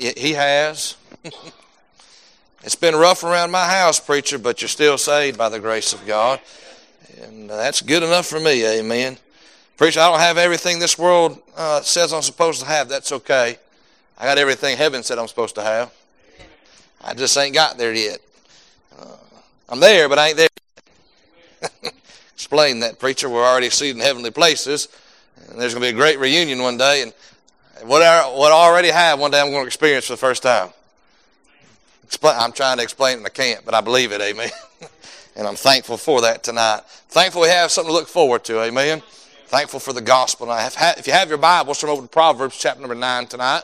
He has. it's been rough around my house, preacher, but you're still saved by the grace of God. And that's good enough for me, amen. Preacher, I don't have everything this world uh, says I'm supposed to have. That's okay. I got everything heaven said I'm supposed to have. I just ain't got there yet. Uh, I'm there, but I ain't there. Explain that, preacher. We're already seated in heavenly places. And there's going to be a great reunion one day. And what I, what I already have, one day I'm going to experience for the first time. I'm trying to explain it and I can't, but I believe it, amen. and I'm thankful for that tonight. Thankful we have something to look forward to, amen. Thankful for the gospel. And have, if you have your Bible, turn over to Proverbs chapter number 9 tonight.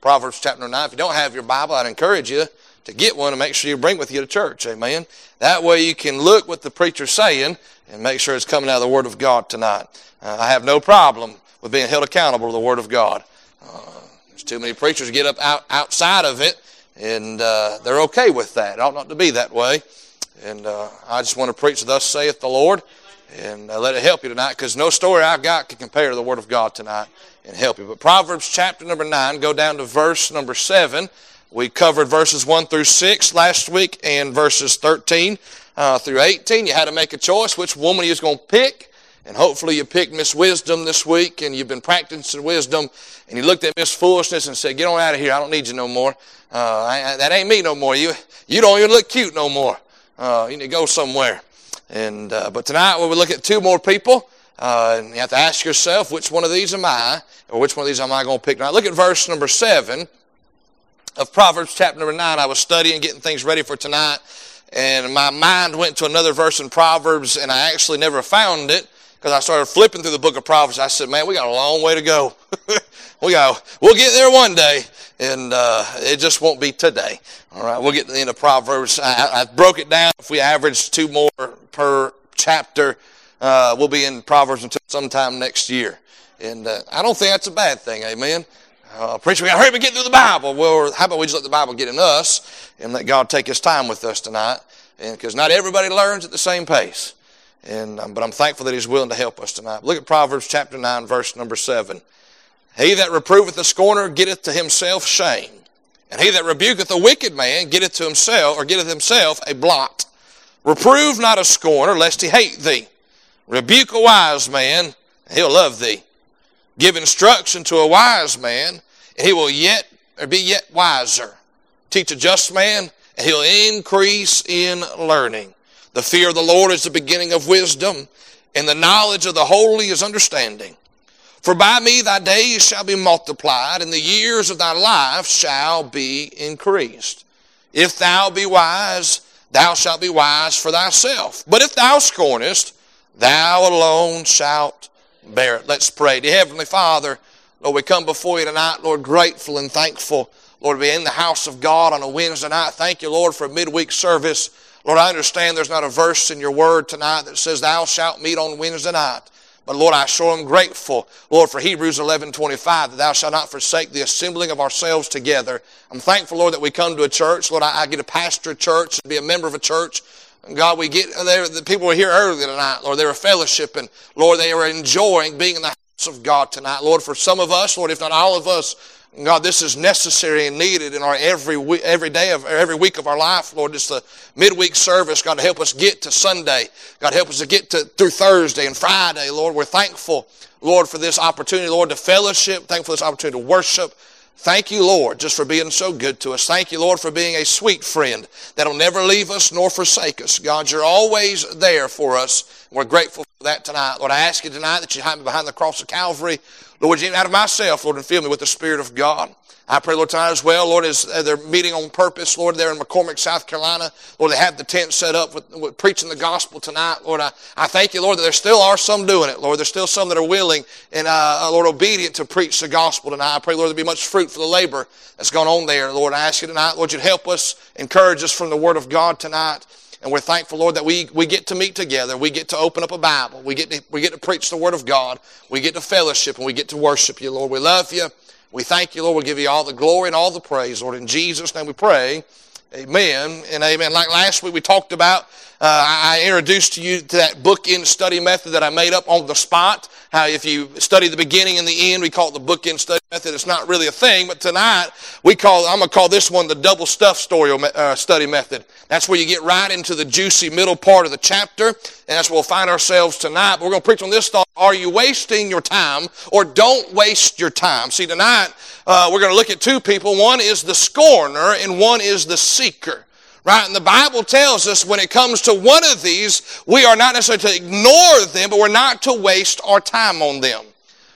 Proverbs chapter number 9. If you don't have your Bible, I'd encourage you to get one and make sure you bring with you to church, amen. That way you can look what the preacher's saying and make sure it's coming out of the Word of God tonight. Uh, I have no problem with being held accountable to the Word of God. Uh, there's too many preachers get up out, outside of it, and uh, they're okay with that. It ought not to be that way. And uh, I just want to preach, thus saith the Lord, and uh, let it help you tonight, because no story I've got can compare to the Word of God tonight and help you. But Proverbs chapter number 9, go down to verse number 7. We covered verses 1 through 6 last week and verses 13 uh, through 18. You had to make a choice which woman you was going to pick. And hopefully you picked Miss Wisdom this week and you've been practicing wisdom and you looked at Miss Foolishness and said, get on out of here. I don't need you no more. Uh, I, that ain't me no more. You, you don't even look cute no more. Uh, you need to go somewhere. And, uh, but tonight we'll look at two more people. Uh, and you have to ask yourself, which one of these am I? Or which one of these am I going to pick tonight? Look at verse number seven of Proverbs chapter number nine. I was studying, getting things ready for tonight. And my mind went to another verse in Proverbs and I actually never found it because I started flipping through the book of Proverbs. I said, man, we got a long way to go. we got, we'll get there one day, and uh, it just won't be today. All right, we'll get to the end of Proverbs. I, I broke it down. If we average two more per chapter, uh, we'll be in Proverbs until sometime next year. And uh, I don't think that's a bad thing. Amen. Uh, preacher, we got to hurry up and get through the Bible. Well, how about we just let the Bible get in us and let God take His time with us tonight? Because not everybody learns at the same pace. And, um, but I'm thankful that He's willing to help us tonight. Look at Proverbs chapter 9, verse number 7. He that reproveth the scorner getteth to himself shame. And he that rebuketh a wicked man getteth to himself, or getteth himself a blot. Reprove not a scorner, lest he hate thee. Rebuke a wise man, and he'll love thee. Give instruction to a wise man, and he will yet, or be yet wiser. Teach a just man, and he'll increase in learning. The fear of the Lord is the beginning of wisdom, and the knowledge of the holy is understanding. For by me thy days shall be multiplied, and the years of thy life shall be increased. If thou be wise, thou shalt be wise for thyself. But if thou scornest, thou alone shalt bear it. Let's pray. Dear Heavenly Father, Lord, we come before you tonight, Lord, grateful and thankful, Lord, be in the house of God on a Wednesday night. Thank you, Lord, for a midweek service. Lord, I understand there's not a verse in your word tonight that says, Thou shalt meet on Wednesday night. But Lord, I sure am grateful, Lord, for Hebrews 11, 25, that thou shalt not forsake the assembling of ourselves together. I'm thankful, Lord, that we come to a church. Lord, I, I get to pastor a church and be a member of a church. God, we get there, the people were here earlier tonight, Lord, they were fellowshipping. Lord, they were enjoying being in the house of God tonight. Lord, for some of us, Lord, if not all of us, God, this is necessary and needed in our every week, every day of every week of our life, Lord. It's the midweek service. God, help us get to Sunday. God, help us to get to through Thursday and Friday, Lord. We're thankful, Lord, for this opportunity, Lord, to fellowship. Thankful for this opportunity to worship. Thank you, Lord, just for being so good to us. Thank you, Lord, for being a sweet friend that'll never leave us nor forsake us. God, you're always there for us. We're grateful for that tonight. Lord, I ask you tonight that you hide me behind the cross of Calvary. Lord, out of myself, Lord, and fill me with the Spirit of God. I pray, Lord, tonight as well, Lord, as they're meeting on purpose, Lord, there in McCormick, South Carolina, Lord, they have the tent set up with, with, preaching the gospel tonight. Lord, I, I thank you, Lord, that there still are some doing it, Lord. There's still some that are willing and, uh, uh, Lord, obedient to preach the gospel tonight. I pray, Lord, there be much fruit for the labor that's gone on there. Lord, I ask you tonight, Lord, you'd help us, encourage us from the Word of God tonight. And we're thankful, Lord, that we, we get to meet together. We get to open up a Bible. We get to, we get to preach the Word of God. We get to fellowship and we get to worship you, Lord. We love you. We thank you, Lord. We give you all the glory and all the praise, Lord. In Jesus' name we pray. Amen and amen. Like last week we talked about Uh, I introduced to you to that bookend study method that I made up on the spot. How if you study the beginning and the end, we call it the bookend study method. It's not really a thing, but tonight we call, I'm to call this one the double stuff story uh, study method. That's where you get right into the juicy middle part of the chapter, and that's where we'll find ourselves tonight. But we're to preach on this thought. Are you wasting your time or don't waste your time? See, tonight uh, we're to look at two people. One is the scorner and one is the seeker. Right? And the Bible tells us when it comes to one of these, we are not necessarily to ignore them, but we're not to waste our time on them.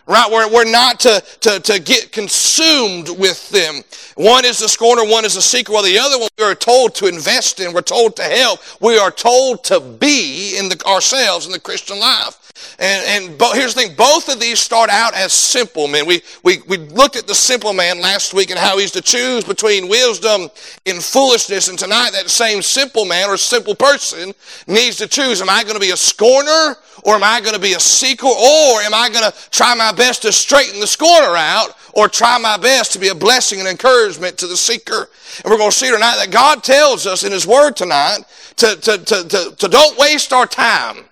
Right? We're, we're not to, to, to get consumed with them. One is the scorner, one is the seeker. Well, the other one we are told to invest in, we're told to help, we are told to be in the, ourselves in the Christian life. And, and but here's the thing, both of these start out as simple men. We, we, we looked at the simple man last week and how he's to choose between wisdom and foolishness. And tonight that same simple man or simple person needs to choose, am I going to be a scorner or am I going to be a seeker or am I going to try my best to straighten the scorner out or try my best to be a blessing and encouragement to the seeker. And we're going to see tonight that God tells us in His Word tonight to, to, to, to, to don't waste our time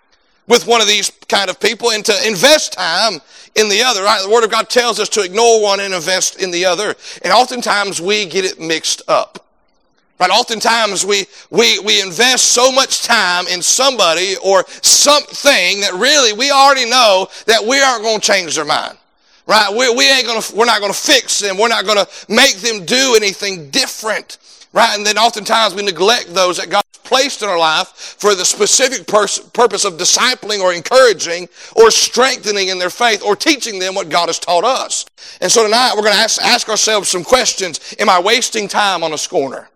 with one of these kind of people and to invest time in the other. Right? The Word of God tells us to ignore one and invest in the other. And oftentimes we get it mixed up. Right? Oftentimes we, we, we invest so much time in somebody or something that really we already know that we aren't going to change their mind. Right? We, we ain't gonna, we're not gonna fix them. We're not gonna make them do anything different. Right? And then oftentimes we neglect those that God placed in our life for the specific pers- purpose of discipling or encouraging or strengthening in their faith or teaching them what God has taught us. And so tonight we're going to ask, ask ourselves some questions. Am I wasting time on a scorner?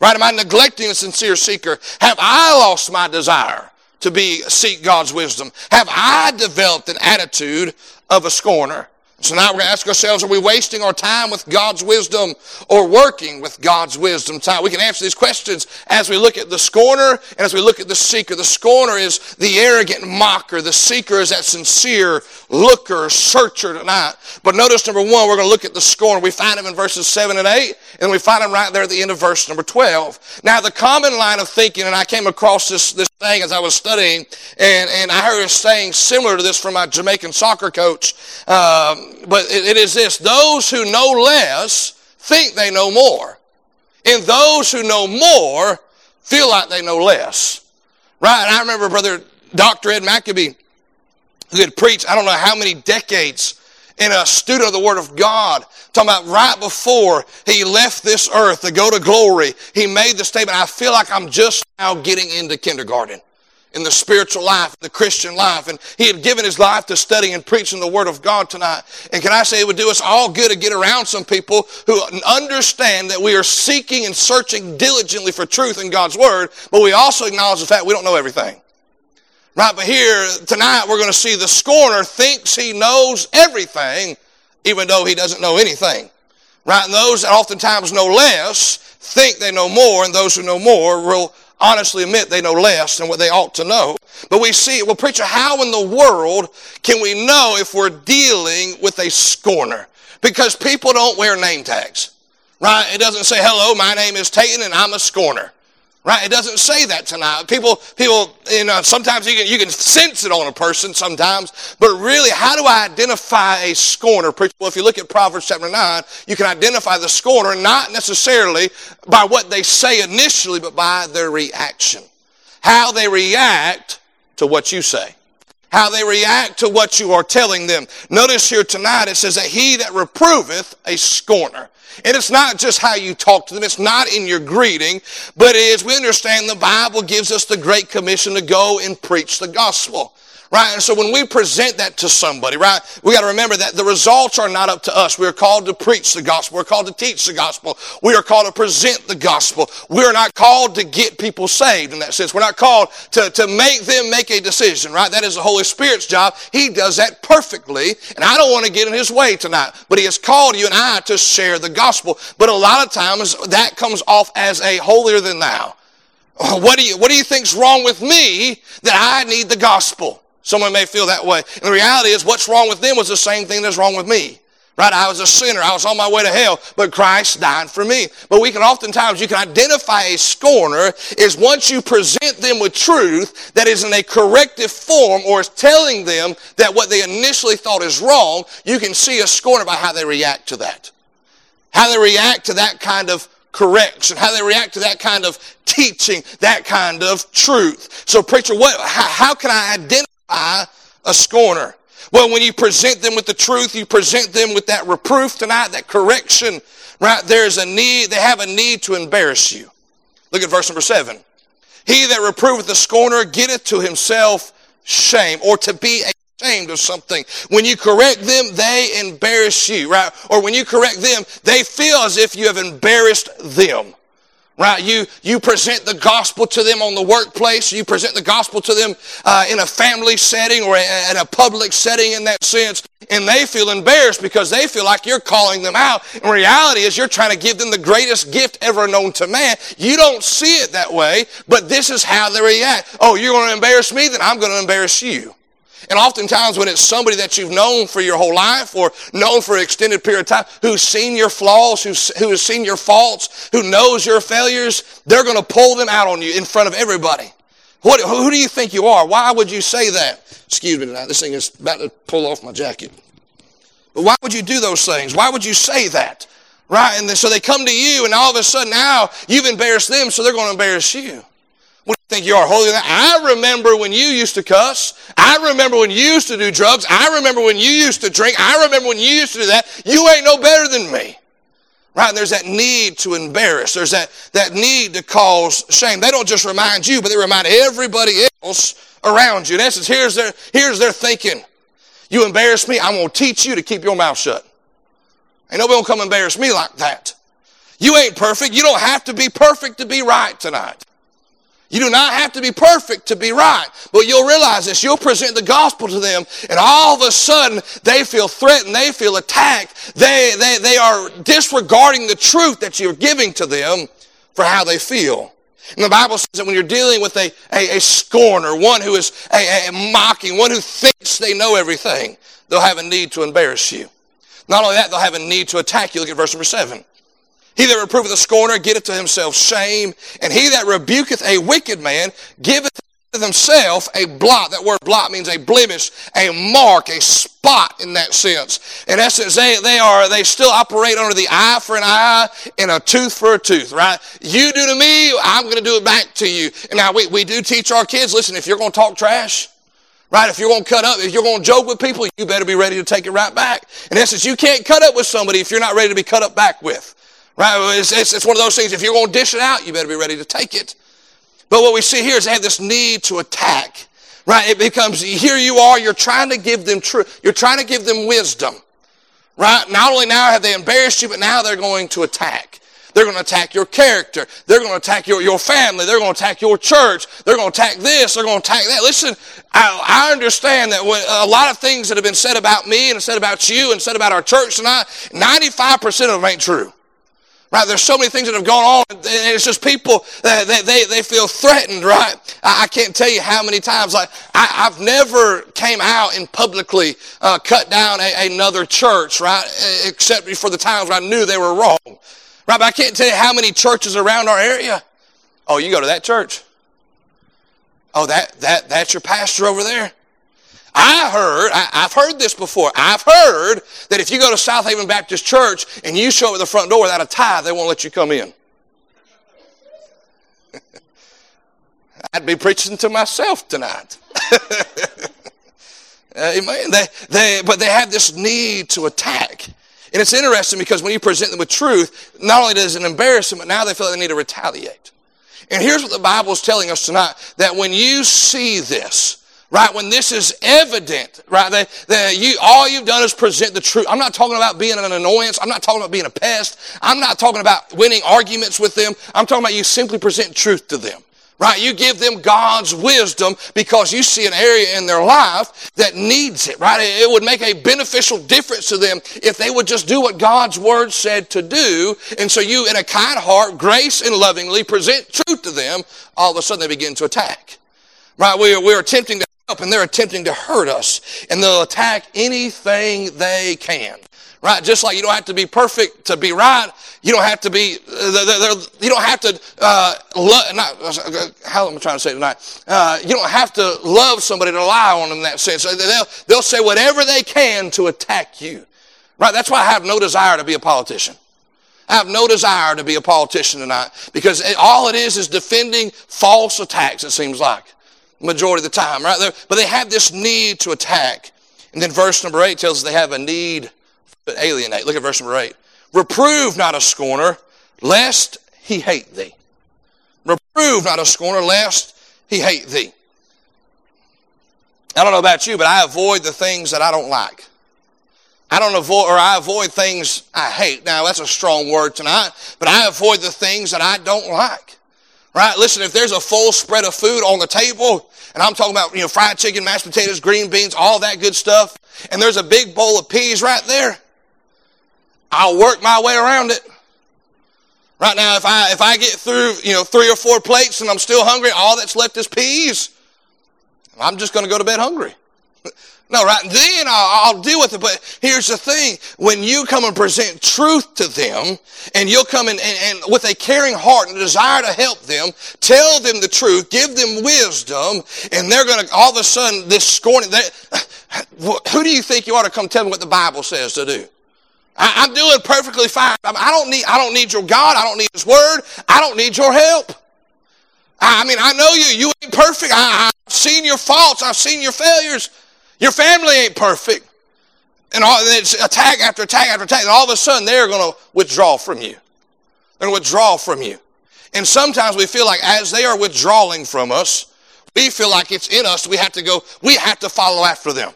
Right? Am I neglecting a sincere seeker? Have I lost my desire to be seek God's wisdom? Have I developed an attitude of a scorner? So now we're going to ask ourselves, are we wasting our time with God's wisdom or working with God's wisdom? Time? We can answer these questions as we look at the scorner and as we look at the seeker. The scorner is the arrogant mocker. The seeker is that sincere looker, searcher tonight. But notice number one, we're going to look at the scorner. We find him in verses seven and eight, and we find him right there at the end of verse number 12. Now the common line of thinking, and I came across this, this thing as I was studying, and, and I heard a saying similar to this from my Jamaican soccer coach. Um, but it, is this those who know less think they know more, and those who know more feel like they know less. Right? And I remember Brother Dr. Ed McAbee, who had preached I don't know how many decades in a student of the Word of God, talking about right before he left this earth to go to glory, he made the statement, I feel like I'm just now getting into kindergarten in the spiritual life, the Christian life. And he had given his life to studying and preaching the Word of God tonight. And can I say it would do us all good to get around some people who understand that we are seeking and searching diligently for truth in God's Word, but we also acknowledge the fact we don't know everything. Right, but here tonight we're going to see the scorner thinks he knows everything, even though he doesn't know anything. Right, and those that oftentimes know less think they know more, and those who know more will honestly admit they know less than what they ought to know. But we see, well, preacher, how in the world can we know if we're dealing with a scorner? Because people don't wear name tags, right? It doesn't say, hello, my name is Tayton and I'm a scorner. Right? It doesn't say that tonight. People, people, you know, sometimes you can, you can sense it on a person sometimes, but really, how do I identify a scorner? Well, if you look at Proverbs chapter 9, you can identify the scorner not necessarily by what they say initially, but by their reaction. How they react to what you say. How they react to what you are telling them. Notice here tonight it says that he that reproveth a scorner. And it's not just how you talk to them. It's not in your greeting, but is, we understand the Bible gives us the great commission to go and preach the gospel. Right? And so when we present that to somebody, right, we got to remember that the results are not up to us. We are called to preach the gospel. We're called to teach the gospel. We are called to present the gospel. We are not called to get people saved in that sense. We're not called to, to make them make a decision, right? That is the Holy Spirit's job. He does that perfectly. And I don't want to get in his way tonight, but he has called you and I to share the gospel. But a lot of times that comes off as a holier than thou. Uh, what do you, what do you think's wrong with me that I need the gospel? Someone may feel that way. And the reality is, what's wrong with them was the same thing that's wrong with me. Right? I was a sinner. I was on my way to hell, but Christ died for me. But we can oftentimes, you can identify a scorner is once you present them with truth that is in a corrective form or is telling them that what they initially thought is wrong, you can see a scorner by how they react to that. How they react to that kind of correction, how they react to that kind of teaching, that kind of truth. So preacher, what, how, how can I identify a scorner? Well, when you present them with the truth, you present them with that reproof tonight, that correction, right? There's a need, they have a need to embarrass you. Look at verse number seven. He that reproveth the scorner getteth to himself shame, or to be ashamed of something. When you correct them, they embarrass you, right? Or when you correct them, they feel as if you have embarrassed them. Right? You, you present the gospel to them on the workplace. You present the gospel to them uh, in a family setting or in a public setting in that sense. And they feel embarrassed because they feel like you're calling them out. And reality is you're trying to give them the greatest gift ever known to man. You don't see it that way, but this is how they react. Oh, you're going to embarrass me? Then I'm going to embarrass you. And oftentimes when it's somebody that you've known for your whole life or known for an extended period of time, who's seen your flaws, who's, who has seen your faults, who knows your failures, they're going to pull them out on you in front of everybody. What, who do you think you are? Why would you say that? Excuse me tonight. This thing is about to pull off my jacket. But why would you do those things? Why would you say that? Right? And so they come to you and all of a sudden now you've embarrassed them, so they're going to embarrass you. What do you think you are, holier than I remember when you used to cuss. I remember when you used to do drugs. I remember when you used to drink. I remember when you used to do that. You ain't no better than me. Right? And there's that need to embarrass. There's that, that need to cause shame. They don't just remind you, but they remind everybody else around you. In essence, here's their, here's their thinking. You embarrass me, I'm going to teach you to keep your mouth shut. Ain't nobody going to come embarrass me like that. You ain't perfect. You don't have to be perfect to be right tonight. You do not have to be perfect to be right. But you'll realize this. You'll present the gospel to them, and all of a sudden they feel threatened, they feel attacked. They, they, they are disregarding the truth that you're giving to them for how they feel. And the Bible says that when you're dealing with a, a, a scorner, one who is a, a mocking, one who thinks they know everything, they'll have a need to embarrass you. Not only that, they'll have a need to attack you. Look at verse number seven. He that reproveth a scorner getteth to himself shame, and he that rebuketh a wicked man giveth to himself a blot. That word blot means a blemish, a mark, a spot in that sense. In essence, they, they are, they still operate under the eye for an eye and a tooth for a tooth, right? You do to me, I'm going to do it back to you. And now we, we do teach our kids, listen, if you're going to talk trash, Right? If you're going to cut up, if you're going to joke with people, you better be ready to take it right back. In essence, you can't cut up with somebody if you're not ready to be cut up back with. Right? It's, it's, it's one of those things, if you're going to dish it out, you better be ready to take it. But what we see here is they have this need to attack. Right? It becomes, here you are, you're trying to give them truth. You're trying to give them wisdom. Right? Not only now have they embarrassed you, but now they're going to attack. They're going to attack your character. They're going to attack your, your family. They're going to attack your church. They're going to attack this. They're going to attack that. Listen, I, I understand that when, a lot of things that have been said about me and said about you and said about our church tonight, 95% of them ain't true. Right? There's so many things that have gone on, and it's just people that they, they, they feel threatened, right? I, can't tell you how many times, like, I, have never came out and publicly uh, cut down a, another church, right? Except for the times where I knew they were wrong. Right? But I can't tell you how many churches around our area. Oh, you go to that church. Oh, that, that, that's your pastor over there. I heard, I, have heard this before. I've heard that if you go to South Haven Baptist Church and you show up at the front door without a tie, they won't let you come in. I'd be preaching to myself tonight. Amen. They, they, but they have this need to attack. And it's interesting because when you present them with truth, not only does it embarrass them, but now they feel like they need to retaliate. And here's what the Bible is telling us tonight, that when you see this, Right? When this is evident, right? That, that you, all you've done is present the truth. I'm not talking about being an annoyance. I'm not talking about being a pest. I'm not talking about winning arguments with them. I'm talking about you simply present truth to them. Right? You give them God's wisdom because you see an area in their life that needs it, right? It would make a beneficial difference to them if they would just do what God's word said to do. And so you, in a kind heart, grace and lovingly present truth to them. All of a sudden they begin to attack. Right? We are, we're attempting to help and they're attempting to hurt us. And they'll attack anything they can. Right? Just like you don't have to be perfect to be right. You don't have to be, uh, you don't have to, uh, not, how am I trying to say tonight? Uh, you don't have to love somebody to lie on them in that sense. They'll, they'll say whatever they can to attack you. Right? That's why I have no desire to be a politician. I have no desire to be a politician tonight because all it is is defending false attacks, it seems like, majority of the time, right? They're, but they have this need to attack. And then verse number eight tells us they have a need to alienate. Look at verse number eight. Reprove not a scorner, lest he hate thee. Reprove not a scorner, lest he hate thee. I don't know about you, but I avoid the things that I don't like. I don't avoid, or I avoid things I hate. Now, that's a strong word tonight, but I avoid the things that I don't like. Right? Listen, if there's a full spread of food on the table, and I'm talking about, you know, fried chicken, mashed potatoes, green beans, all that good stuff, and there's a big bowl of peas right there, I'll work my way around it. Right now, if I, if I get through, you know, three or four plates and I'm still hungry, all that's left is peas, I'm just going to go to bed hungry. No, right then I'll, I'll, deal with it. But here's the thing. When you come and present truth to them, and you'll come in and, and, with a caring heart and a desire to help them, tell them the truth, give them wisdom, and they're going to, all of a sudden, this scorning, who do you think you ought to come tell me what the Bible says to do? I, am doing perfectly fine. I don't need, I don't need your God. I don't need His Word. I don't need your help. I, mean, I know you. You ain't perfect. I, I've seen your faults. I've seen your failures. Your family ain't perfect. And all, it's attack after attack after attack. And all of a sudden, they're going to withdraw from you. They're going to withdraw from you. And sometimes we feel like as they are withdrawing from us, we feel like it's in us. We have to go, we have to follow after them.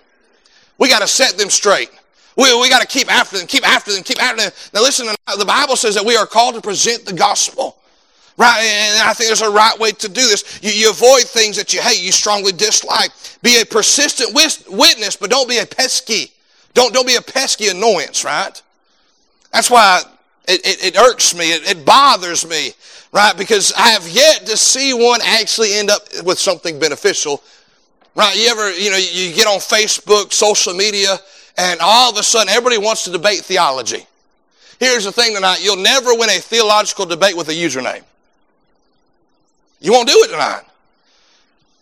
We got to set them straight. We, we got to keep after them, keep after them, keep after them. Now listen, the Bible says that we are called to present the gospel. Right, and I think there's a right way to do this. You, you avoid things that you hate, you strongly dislike. Be a persistent witness, but don't be a pesky. Don't, don't be a pesky annoyance, right? That's why it, it, it irks me, it, it bothers me, right? Because I have yet to see one actually end up with something beneficial. Right? You ever, you know, you get on Facebook, social media, and all of a sudden everybody wants to debate theology. Here's the thing tonight, you'll never win a theological debate with a username. You won't do it tonight.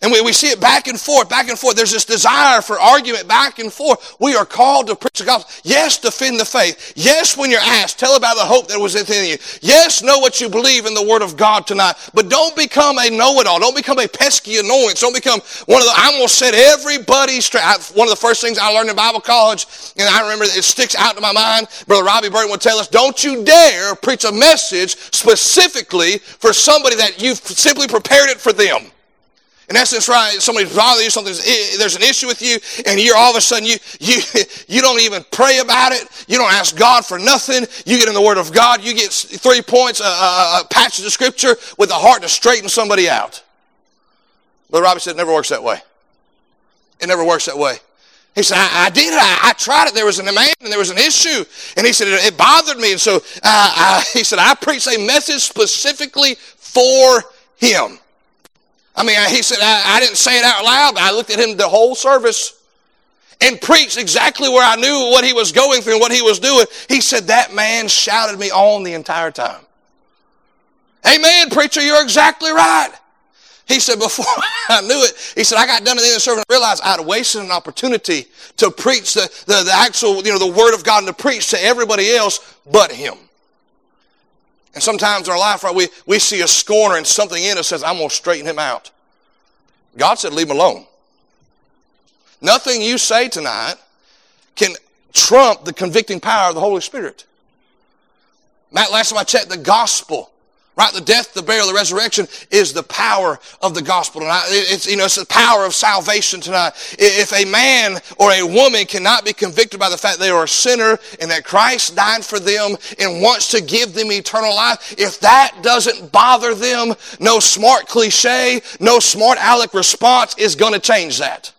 And we, we see it back and forth, back and forth. There's this desire for argument back and forth. We are called to preach the gospel. Yes, defend the faith. Yes, when you're asked, tell about the hope that was within you. Yes, know what you believe in the Word of God tonight. But don't become a know-it-all. Don't become a pesky annoyance. Don't become one of the, I'm going to set everybody straight. I, one of the first things I learned in Bible college, and I remember it sticks out to my mind, Brother Robbie Burton would tell us, don't you dare preach a message specifically for somebody that you've simply prepared it for them. In essence, right, somebody's bothering you, something's, there's an issue with you, and you're all of a sudden, you, you, you don't even pray about it. You don't ask God for nothing. You get in the Word of God. You get three points, a, a, a passage of Scripture with a heart to straighten somebody out. But Robbie said it never works that way. It never works that way. He said, I, I did. I, I, tried it. There was an man and there was an issue. And he said, it, it bothered me. And so uh, I, he said, I preached a message specifically for him. I mean, he said, I, I didn't say it out loud, I looked at him the whole service and preached exactly where I knew what he was going through and what he was doing. He said, That man shouted me on the entire time. Amen, preacher, you're exactly right. He said, Before I knew it, he said, I got done at the end of the service and realized I'd wasted an opportunity to preach the, the, the actual, you know, the word of God and to preach to everybody else but him. And sometimes in our life, right, we, we see a scorner and something in us says, I'm going to straighten him out. God said, leave him alone. Nothing you say tonight can trump the convicting power of the Holy Spirit. Matt, last time I checked, the gospel Right? The death, the burial, the resurrection is the power of the gospel tonight. It's, you know, it's the power of salvation tonight. If a man or a woman cannot be convicted by the fact they are a sinner and that Christ died for them and wants to give them eternal life, if that doesn't bother them, no smart cliche, no smart aleck response is going to change that.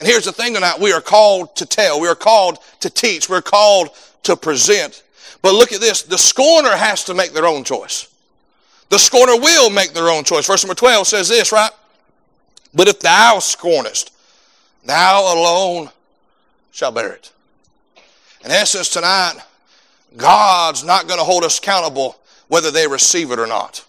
And here's the thing tonight. We are called to tell. We are called to teach. We're called to present but look at this. The scorner has to make their own choice. The scorner will make their own choice. Verse number 12 says this, right? But if thou scornest, thou alone shall bear it. In essence, tonight, God's not going to hold us accountable whether they receive it or not.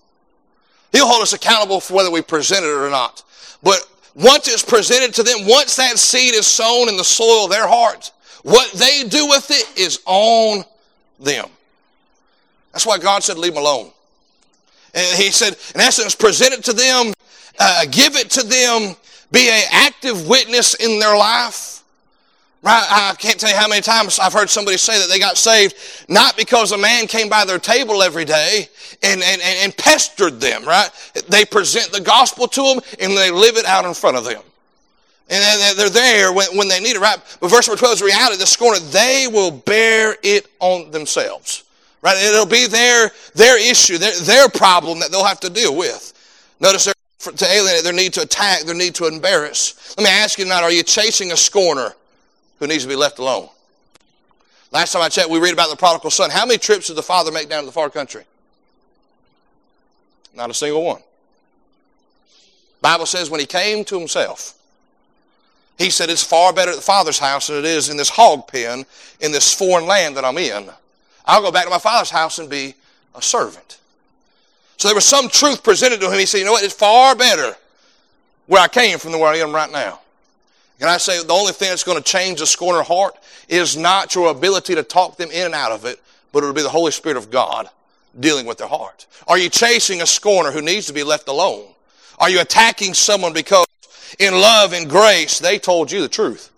He'll hold us accountable for whether we present it or not. But once it's presented to them, once that seed is sown in the soil of their heart, what they do with it is on them. That's why God said, leave them alone. And he said, in essence, present it to them, uh, give it to them, be an active witness in their life. Right? I can't tell you how many times I've heard somebody say that they got saved not because a man came by their table every day and, and, and pestered them, right? They present the gospel to them and they live it out in front of them. And they're there when, they need it, right? But verse number 12 is reality. The scorner, they will bear it on themselves. Right? It'll be their, their issue, their, their problem that they'll have to deal with. Notice to alienate, their need to attack, their need to embarrass. Let me ask you tonight, are you chasing a scorner? who needs to be left alone. Last time I checked, we read about the prodigal son. How many trips did the father make down to the far country? Not a single one. Bible says when he came to himself, he said, It's far better at the father's house than it is in this hog pen in this foreign land that I'm in. I'll go back to my father's house and be a servant. So there was some truth presented to him. He said, You know what? It's far better where I came from than where I am right now. Can I say the only thing that's going to change the scorner heart is not your ability to talk them in and out of it, but it'll be the Holy Spirit of God dealing with their heart. Are you chasing a scorner who needs to be left alone? Are you attacking someone because in love and grace they told you the truth?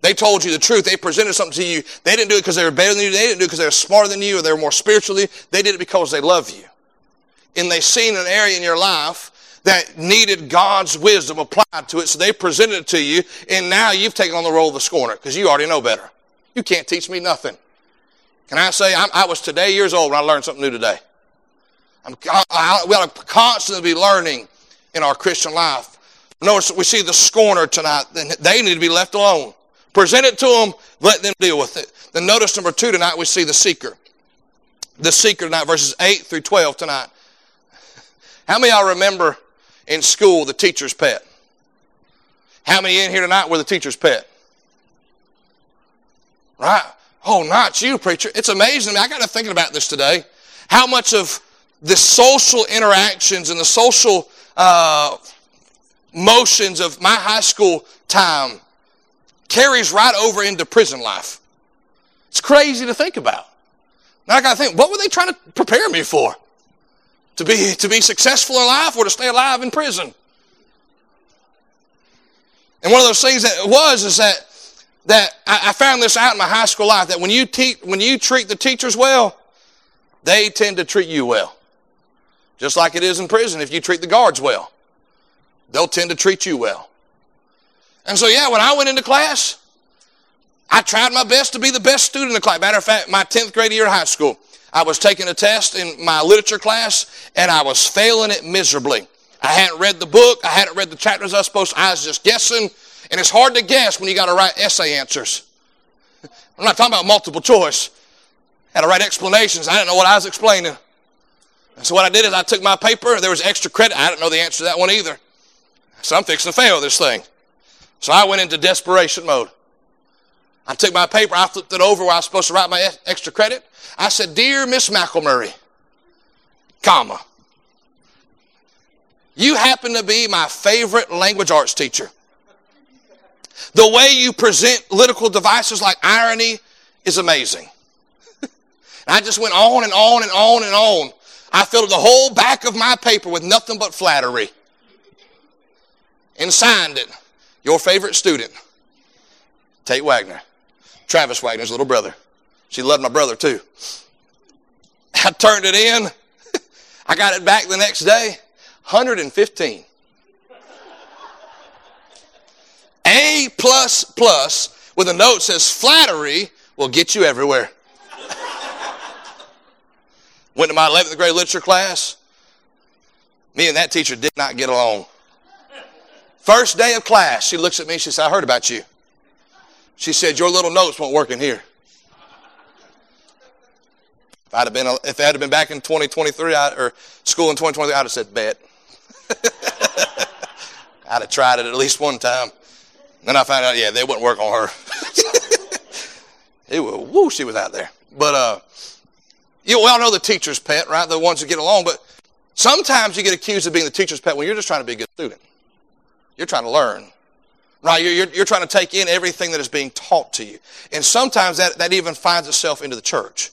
They told you the truth. They presented something to you. They didn't do it because they were better than you. They didn't do it because they were smarter than you or they were more spiritually. They did it because they love you. And they seen an area in your life that needed God's wisdom applied to it, so they presented it to you, and now you've taken on the role of the scorner because you already know better. You can't teach me nothing. Can I say I'm, i was today years old when I learned something new today? I'm, I, we ought to constantly be learning in our Christian life. Notice we see the scorner tonight. They need to be left alone. Present it to them, let them deal with it. Then notice number two tonight, we see the seeker. The seeker tonight, verses 8 through 12 tonight. How many of y'all remember in school the teacher's pet? How many in here tonight were the teacher's pet? Right? Oh, not you, preacher. It's amazing. I got to thinking about this today. How much of the social interactions and the social uh, motions of my high school time carries right over into prison life. It's crazy to think about. Now I got to think, what were they trying to prepare me for? to be, to be successful in life or to stay alive in prison. And one of those things that was is that, that I, I found this out in my high school life that when you, te- when you treat the teachers well, they tend to treat you well. Just like it is in prison if you treat the guards well. They'll tend to treat you well. And so, yeah, when I went into class, I tried my best to be the best student in the class. Matter of fact, my 10th grade year of high school, I was taking a test in my literature class and I was failing it miserably. I hadn't read the book, I hadn't read the chapters I was supposed to, I was just guessing. And it's hard to guess when you got to write essay answers. I'm not talking about multiple choice. I had to write explanations. I didn't know what I was explaining. And so what I did is I took my paper, there was extra credit. I didn't know the answer to that one either. So I'm fixing to fail this thing. So I went into desperation mode. I took my paper, I flipped it over where I was supposed to write my extra credit. I said, Dear Miss McElmurray, comma, you happen to be my favorite language arts teacher. The way you present political devices like irony is amazing. I just went on and on and on and on. I filled the whole back of my paper with nothing but flattery and signed it. Your favorite student, Tate Wagner. Travis Wagner's little brother. She loved my brother too. I turned it in. I got it back the next day. 115. A plus plus with a note says flattery will get you everywhere. Went to my 11th grade literature class. Me and that teacher did not get along. First day of class, she looks at me, she said, I heard about you. She said, Your little notes won't work in here. If I'd have been, if I had been back in 2023 I, or school in 2023, I'd have said, bet. I'd have tried it at least one time. Then I found out, yeah, they wouldn't work on her. it was, whoo, she was out there. But, uh, you we all know the teacher's pet, right? The ones that get along. But sometimes you get accused of being the teacher's pet when you're just trying to be a good student. You're trying to learn. Right? You're, you're, you're trying to take in everything that is being taught to you. And sometimes that, that even finds itself into the church.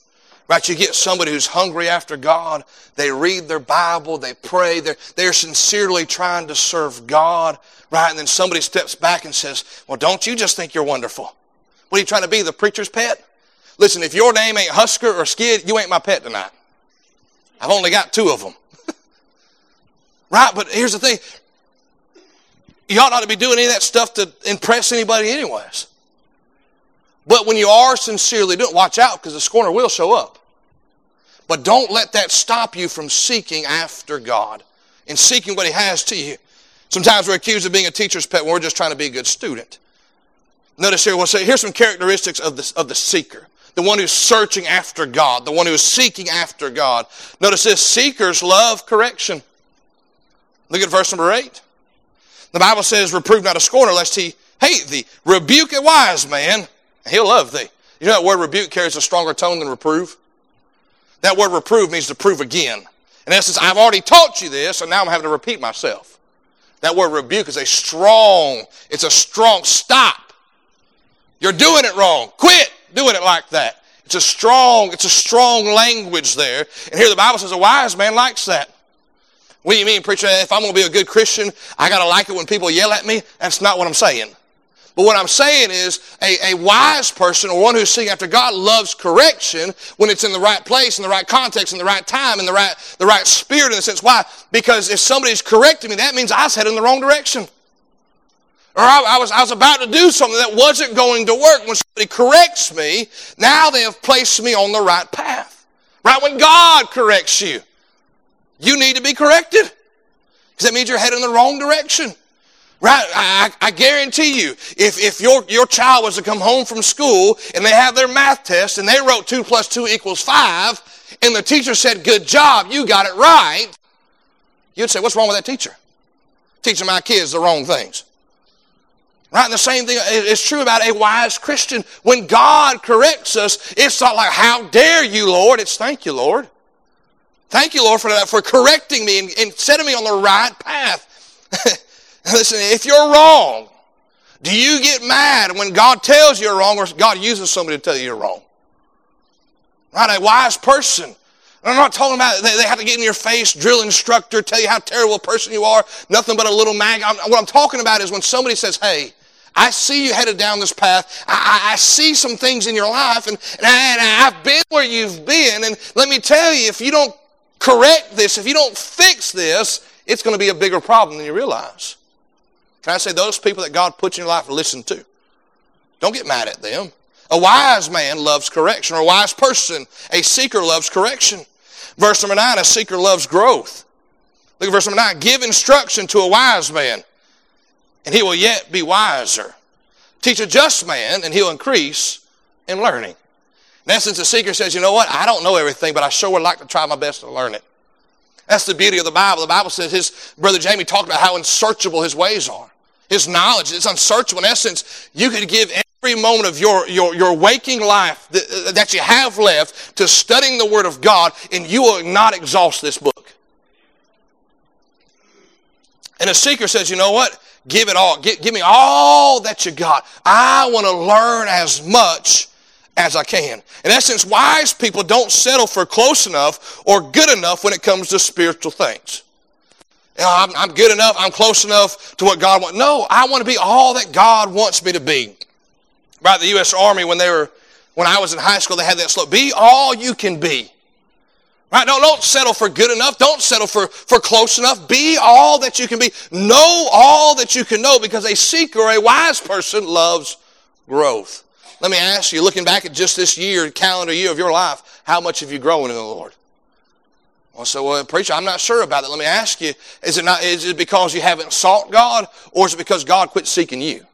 Right? You get somebody who's hungry after God. They read their Bible. They pray. They're, they're sincerely trying to serve God. Right? And then somebody steps back and says, well, don't you just think you're wonderful? What are you trying to be, the preacher's pet? Listen, if your name ain't Husker or Skid, you ain't my pet tonight. I've only got two of them. right? But here's the thing. You ought not to be doing any of that stuff to impress anybody anyways. But when you are sincerely doing watch out because the scorner will show up. But don't let that stop you from seeking after God and seeking what He has to you. Sometimes we're accused of being a teacher's pet when we're just trying to be a good student. Notice here, we'll say, here's some characteristics of the, of the seeker. The one who's searching after God. The one who is seeking after God. Notice this, seekers love correction. Look at verse number 8. The Bible says, reprove not a scorner lest he hate thee. Rebuke a wise man, he'll love thee. You know that word rebuke carries a stronger tone than reprove? That word reprove means to prove again. In essence, I've already taught you this, and now I'm having to repeat myself. That word rebuke is a strong, it's a strong stop. You're doing it wrong. Quit doing it like that. It's a strong, it's a strong language there. And here the Bible says a wise man likes that. What do you mean, preacher? If I'm going to be a good Christian, I got to like it when people yell at me? That's not what I'm saying. But what I'm saying is a, a wise person or one who's seeking after God loves correction when it's in the right place, in the right context, in the right time, in the right, the right spirit in the sense. Why? Because if somebody's correcting me, that means I was heading in the wrong direction. Or I, I, was, I was about to do something that wasn't going to work. When somebody corrects me, now they have placed me on the right path. Right? When God corrects you, you need to be corrected. Because that means you're heading in the wrong direction. Right? I, I, guarantee you, if, if your, your child was to come home from school and they have their math test and they wrote 2 plus 2 equals 5 and the teacher said, good job, you got it right, you'd say, what's wrong with that teacher? Teaching my kids the wrong things. Right? And the same thing is true about a wise Christian. When God corrects us, it's not like, how dare you, Lord? It's thank you, Lord. Thank you, Lord, for that, for correcting me and, and setting me on the right path. Listen, if you're wrong, do you get mad when God tells you you're wrong or God uses somebody to tell you you're wrong? Right? A wise person. I'm not talking about they, they have to get in your face, drill instructor, tell you how terrible a person you are, nothing but a little mag. I'm, what I'm talking about is when somebody says, hey, I see you headed down this path. I, I see some things in your life, and, and, I, and I've been where you've been. And let me tell you, if you don't correct this, if you don't fix this, it's going to be a bigger problem than you realize. Can I say those people that God puts in your life, listen to? Don't get mad at them. A wise man loves correction, or a wise person, a seeker loves correction. Verse number nine, a seeker loves growth. Look at verse number nine. Give instruction to a wise man, and he will yet be wiser. Teach a just man, and he'll increase in learning. In essence, the seeker says, you know what? I don't know everything, but I sure would like to try my best to learn it. That's the beauty of the Bible. The Bible says his brother Jamie talked about how unsearchable his ways are. His knowledge is unsearchable. In essence, you could give every moment of your, your, your waking life that, that you have left to studying the Word of God, and you will not exhaust this book. And a seeker says, you know what? Give it all. Give, give me all that you got. I want to learn as much as I can. In essence, wise people don't settle for close enough or good enough when it comes to spiritual things. You know, I'm, I'm good enough, I'm close enough to what God wants. No, I want to be all that God wants me to be. Right, the U.S. Army, when they were, when I was in high school, they had that slogan, be all you can be. Right? Don't, don't settle for good enough. Don't settle for, for close enough. Be all that you can be. Know all that you can know because a seeker a wise person loves growth. Let me ask you, looking back at just this year, calendar year of your life, how much have you grown in the Lord? Well, so, well, preacher, I'm not sure about that. Let me ask you, is it not, is it because you haven't sought God, or is it because God quit seeking you?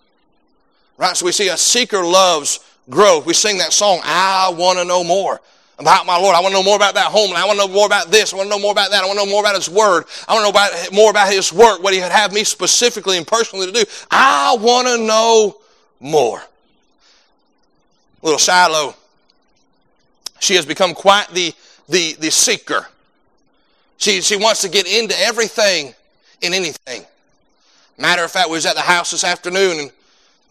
Right? So we see a seeker loves growth. We sing that song, I want to know more. About my Lord. I want to know more about that homeland. I want to know more about this. I want to know more about that. I want to know more about His Word. I want to know about, more about His work, what He would have me specifically and personally to do. I want to know more. Little Shiloh. She has become quite the, the, the seeker. She, she wants to get into everything and anything. Matter of fact, we was at the house this afternoon and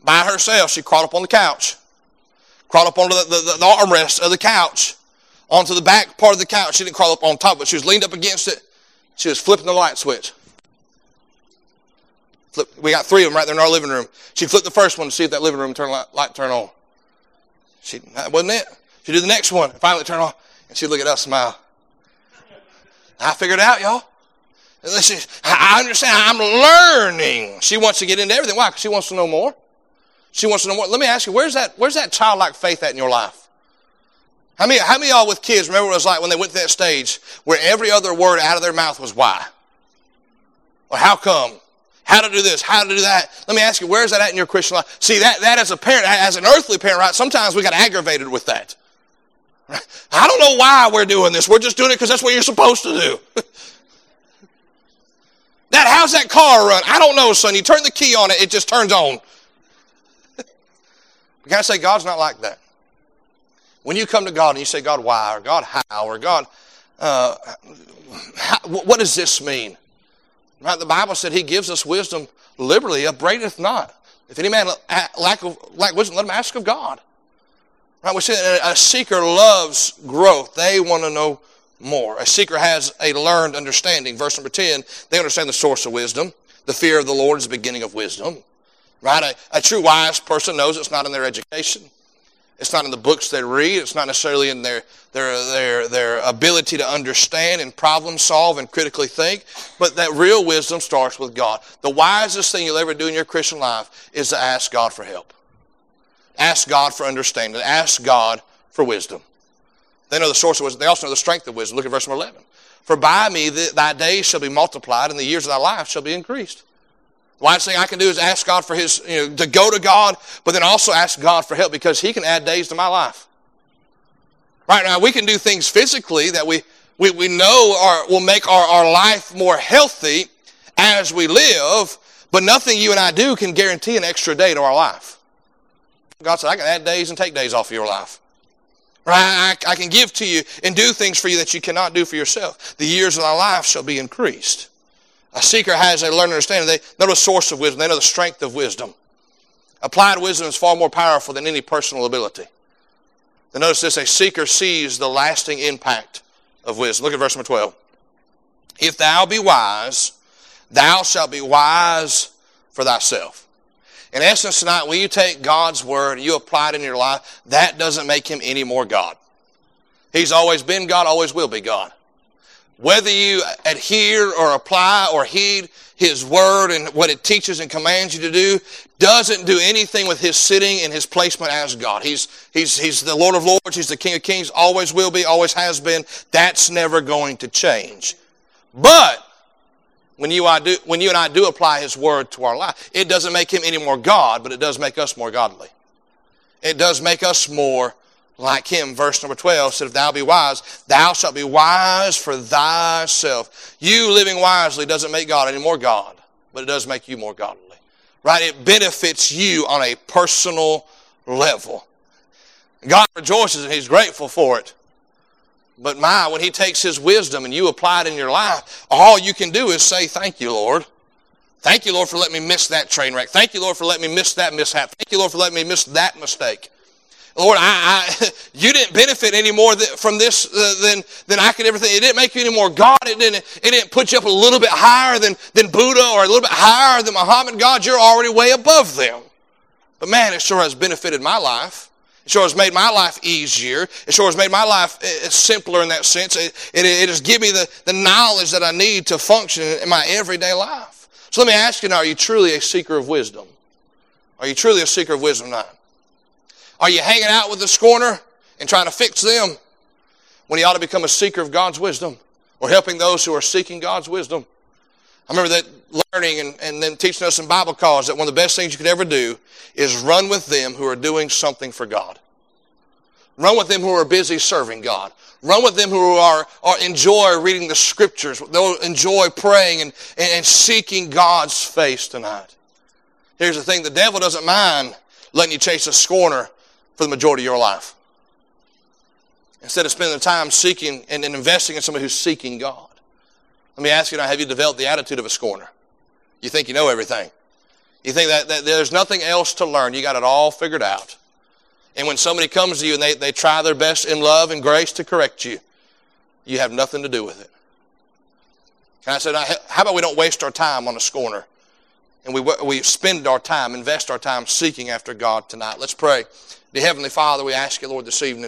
by herself, she crawled up on the couch. Crawled up onto the, the, the armrest of the couch onto the back part of the couch. She didn't crawl up on top, but she was leaned up against it. She was flipping the light switch. Flip, we got three of them right there in our living room. She flipped the first one to see if that living room turn light, light turn on. She that wasn't it. She did the next one. Finally, turn on, and she'd look at us, smile. I figured it out, y'all. Listen, I understand. I'm learning. She wants to get into everything. Why? Because she wants to know more. She wants to know more. Let me ask you, where's that, where's that childlike faith at in your life? How many, how many y'all with kids remember what it was like when they went to that stage where every other word out of their mouth was why? Or how come? How to do this? How to do that? Let me ask you, where is that at in your Christian life? See, that, that as a parent, as an earthly parent, right, sometimes we got aggravated with that. I don't know why we're doing this. We're just doing it because that's what you're supposed to do. that, how's that car run? I don't know, son. You turn the key on it, it just turns on. Can I say God's not like that? When you come to God and you say, God, why? Or God, how? Or God, uh, how, what does this mean? Right? The Bible said He gives us wisdom liberally, upbraideth not. If any man lack, of, lack wisdom, let him ask of God. Right? We said a seeker loves growth. They want to know more. A seeker has a learned understanding. Verse number 10, they understand the source of wisdom. The fear of the Lord is the beginning of wisdom. Right? A, a true wise person knows it's not in their education. It's not in the books they read. It's not necessarily in their, their, their, their ability to understand and problem solve and critically think. But that real wisdom starts with God. The wisest thing you'll ever do in your Christian life is to ask God for help. Ask God for understanding. Ask God for wisdom. They know the source of wisdom. They also know the strength of wisdom. Look at verse number 11. For by me thy days shall be multiplied and the years of thy life shall be increased. Wisest thing I can do is ask God for His, you know, to go to God, but then also ask God for help because He can add days to my life. Right now, we can do things physically that we, we, we know are, will make our, our life more healthy as we live, but nothing you and I do can guarantee an extra day to our life. God said, I can add days and take days off of your life. Right? I, I can give to you and do things for you that you cannot do for yourself. The years of thy life shall be increased. A seeker has a learned understanding. They know the source of wisdom. They know the strength of wisdom. Applied wisdom is far more powerful than any personal ability. Notice this, a seeker sees the lasting impact of wisdom. Look at verse number 12. If thou be wise, thou shalt be wise for thyself. In essence, tonight, when you take God's word and you apply it in your life, that doesn't make him any more God. He's always been God, always will be God. Whether you adhere or apply or heed His Word and what it teaches and commands you to do doesn't do anything with His sitting and His placement as God. He's, he's, he's the Lord of Lords. He's the King of Kings. Always will be. Always has been. That's never going to change. But when you, I do, when you and I do apply His Word to our life, it doesn't make Him any more God, but it does make us more godly. It does make us more like him. Verse number 12 said, If thou be wise, thou shalt be wise for thyself. You living wisely doesn't make God any more God, but it does make you more godly. Right? It benefits you on a personal level. God rejoices and He's grateful for it. But my, when He takes His wisdom and you apply it in your life, all you can do is say, Thank you, Lord. Thank you, Lord, for letting me miss that train wreck. Thank you, Lord, for letting me miss that mishap. Thank you, Lord, for letting me miss that mistake. Lord, I, I, you didn't benefit any more from this uh, than, than I could ever think. It didn't make you any more God. It didn't, it didn't put you up a little bit higher than, than Buddha or a little bit higher than Muhammad. God, you're already way above them. But man, it sure has benefited my life. It sure has made my life easier. It sure has made my life uh, simpler in that sense. It, it, it has given me the, the knowledge that I need to function in my everyday life. So let me ask you now, are you truly a seeker of wisdom? Are you truly a seeker of wisdom now? Are you hanging out with the scorner and trying to fix them when you ought to become a seeker of God's wisdom or helping those who are seeking God's wisdom? I remember that learning and, and then teaching us in Bible calls that one of the best things you could ever do is run with them who are doing something for God. Run with them who are busy serving God. Run with them who are, are enjoy reading the scriptures. They'll enjoy praying and, and seeking God's face tonight. Here's the thing, the devil doesn't mind letting you chase a scorner for the majority of your life. Instead of spending the time seeking and, investing in somebody who's seeking God. Let me ask you now, have you developed the attitude of a scorner? You think you know everything. You think that, that there's nothing else to learn. You got it all figured out. And when somebody comes to you and they, they try their best in love and grace to correct you, you have nothing to do with it. And I said, how about we don't waste our time on a scorner? And we, we spend our time, invest our time seeking after God tonight. Let's pray. Dear Heavenly Father, we ask you, Lord, this evening.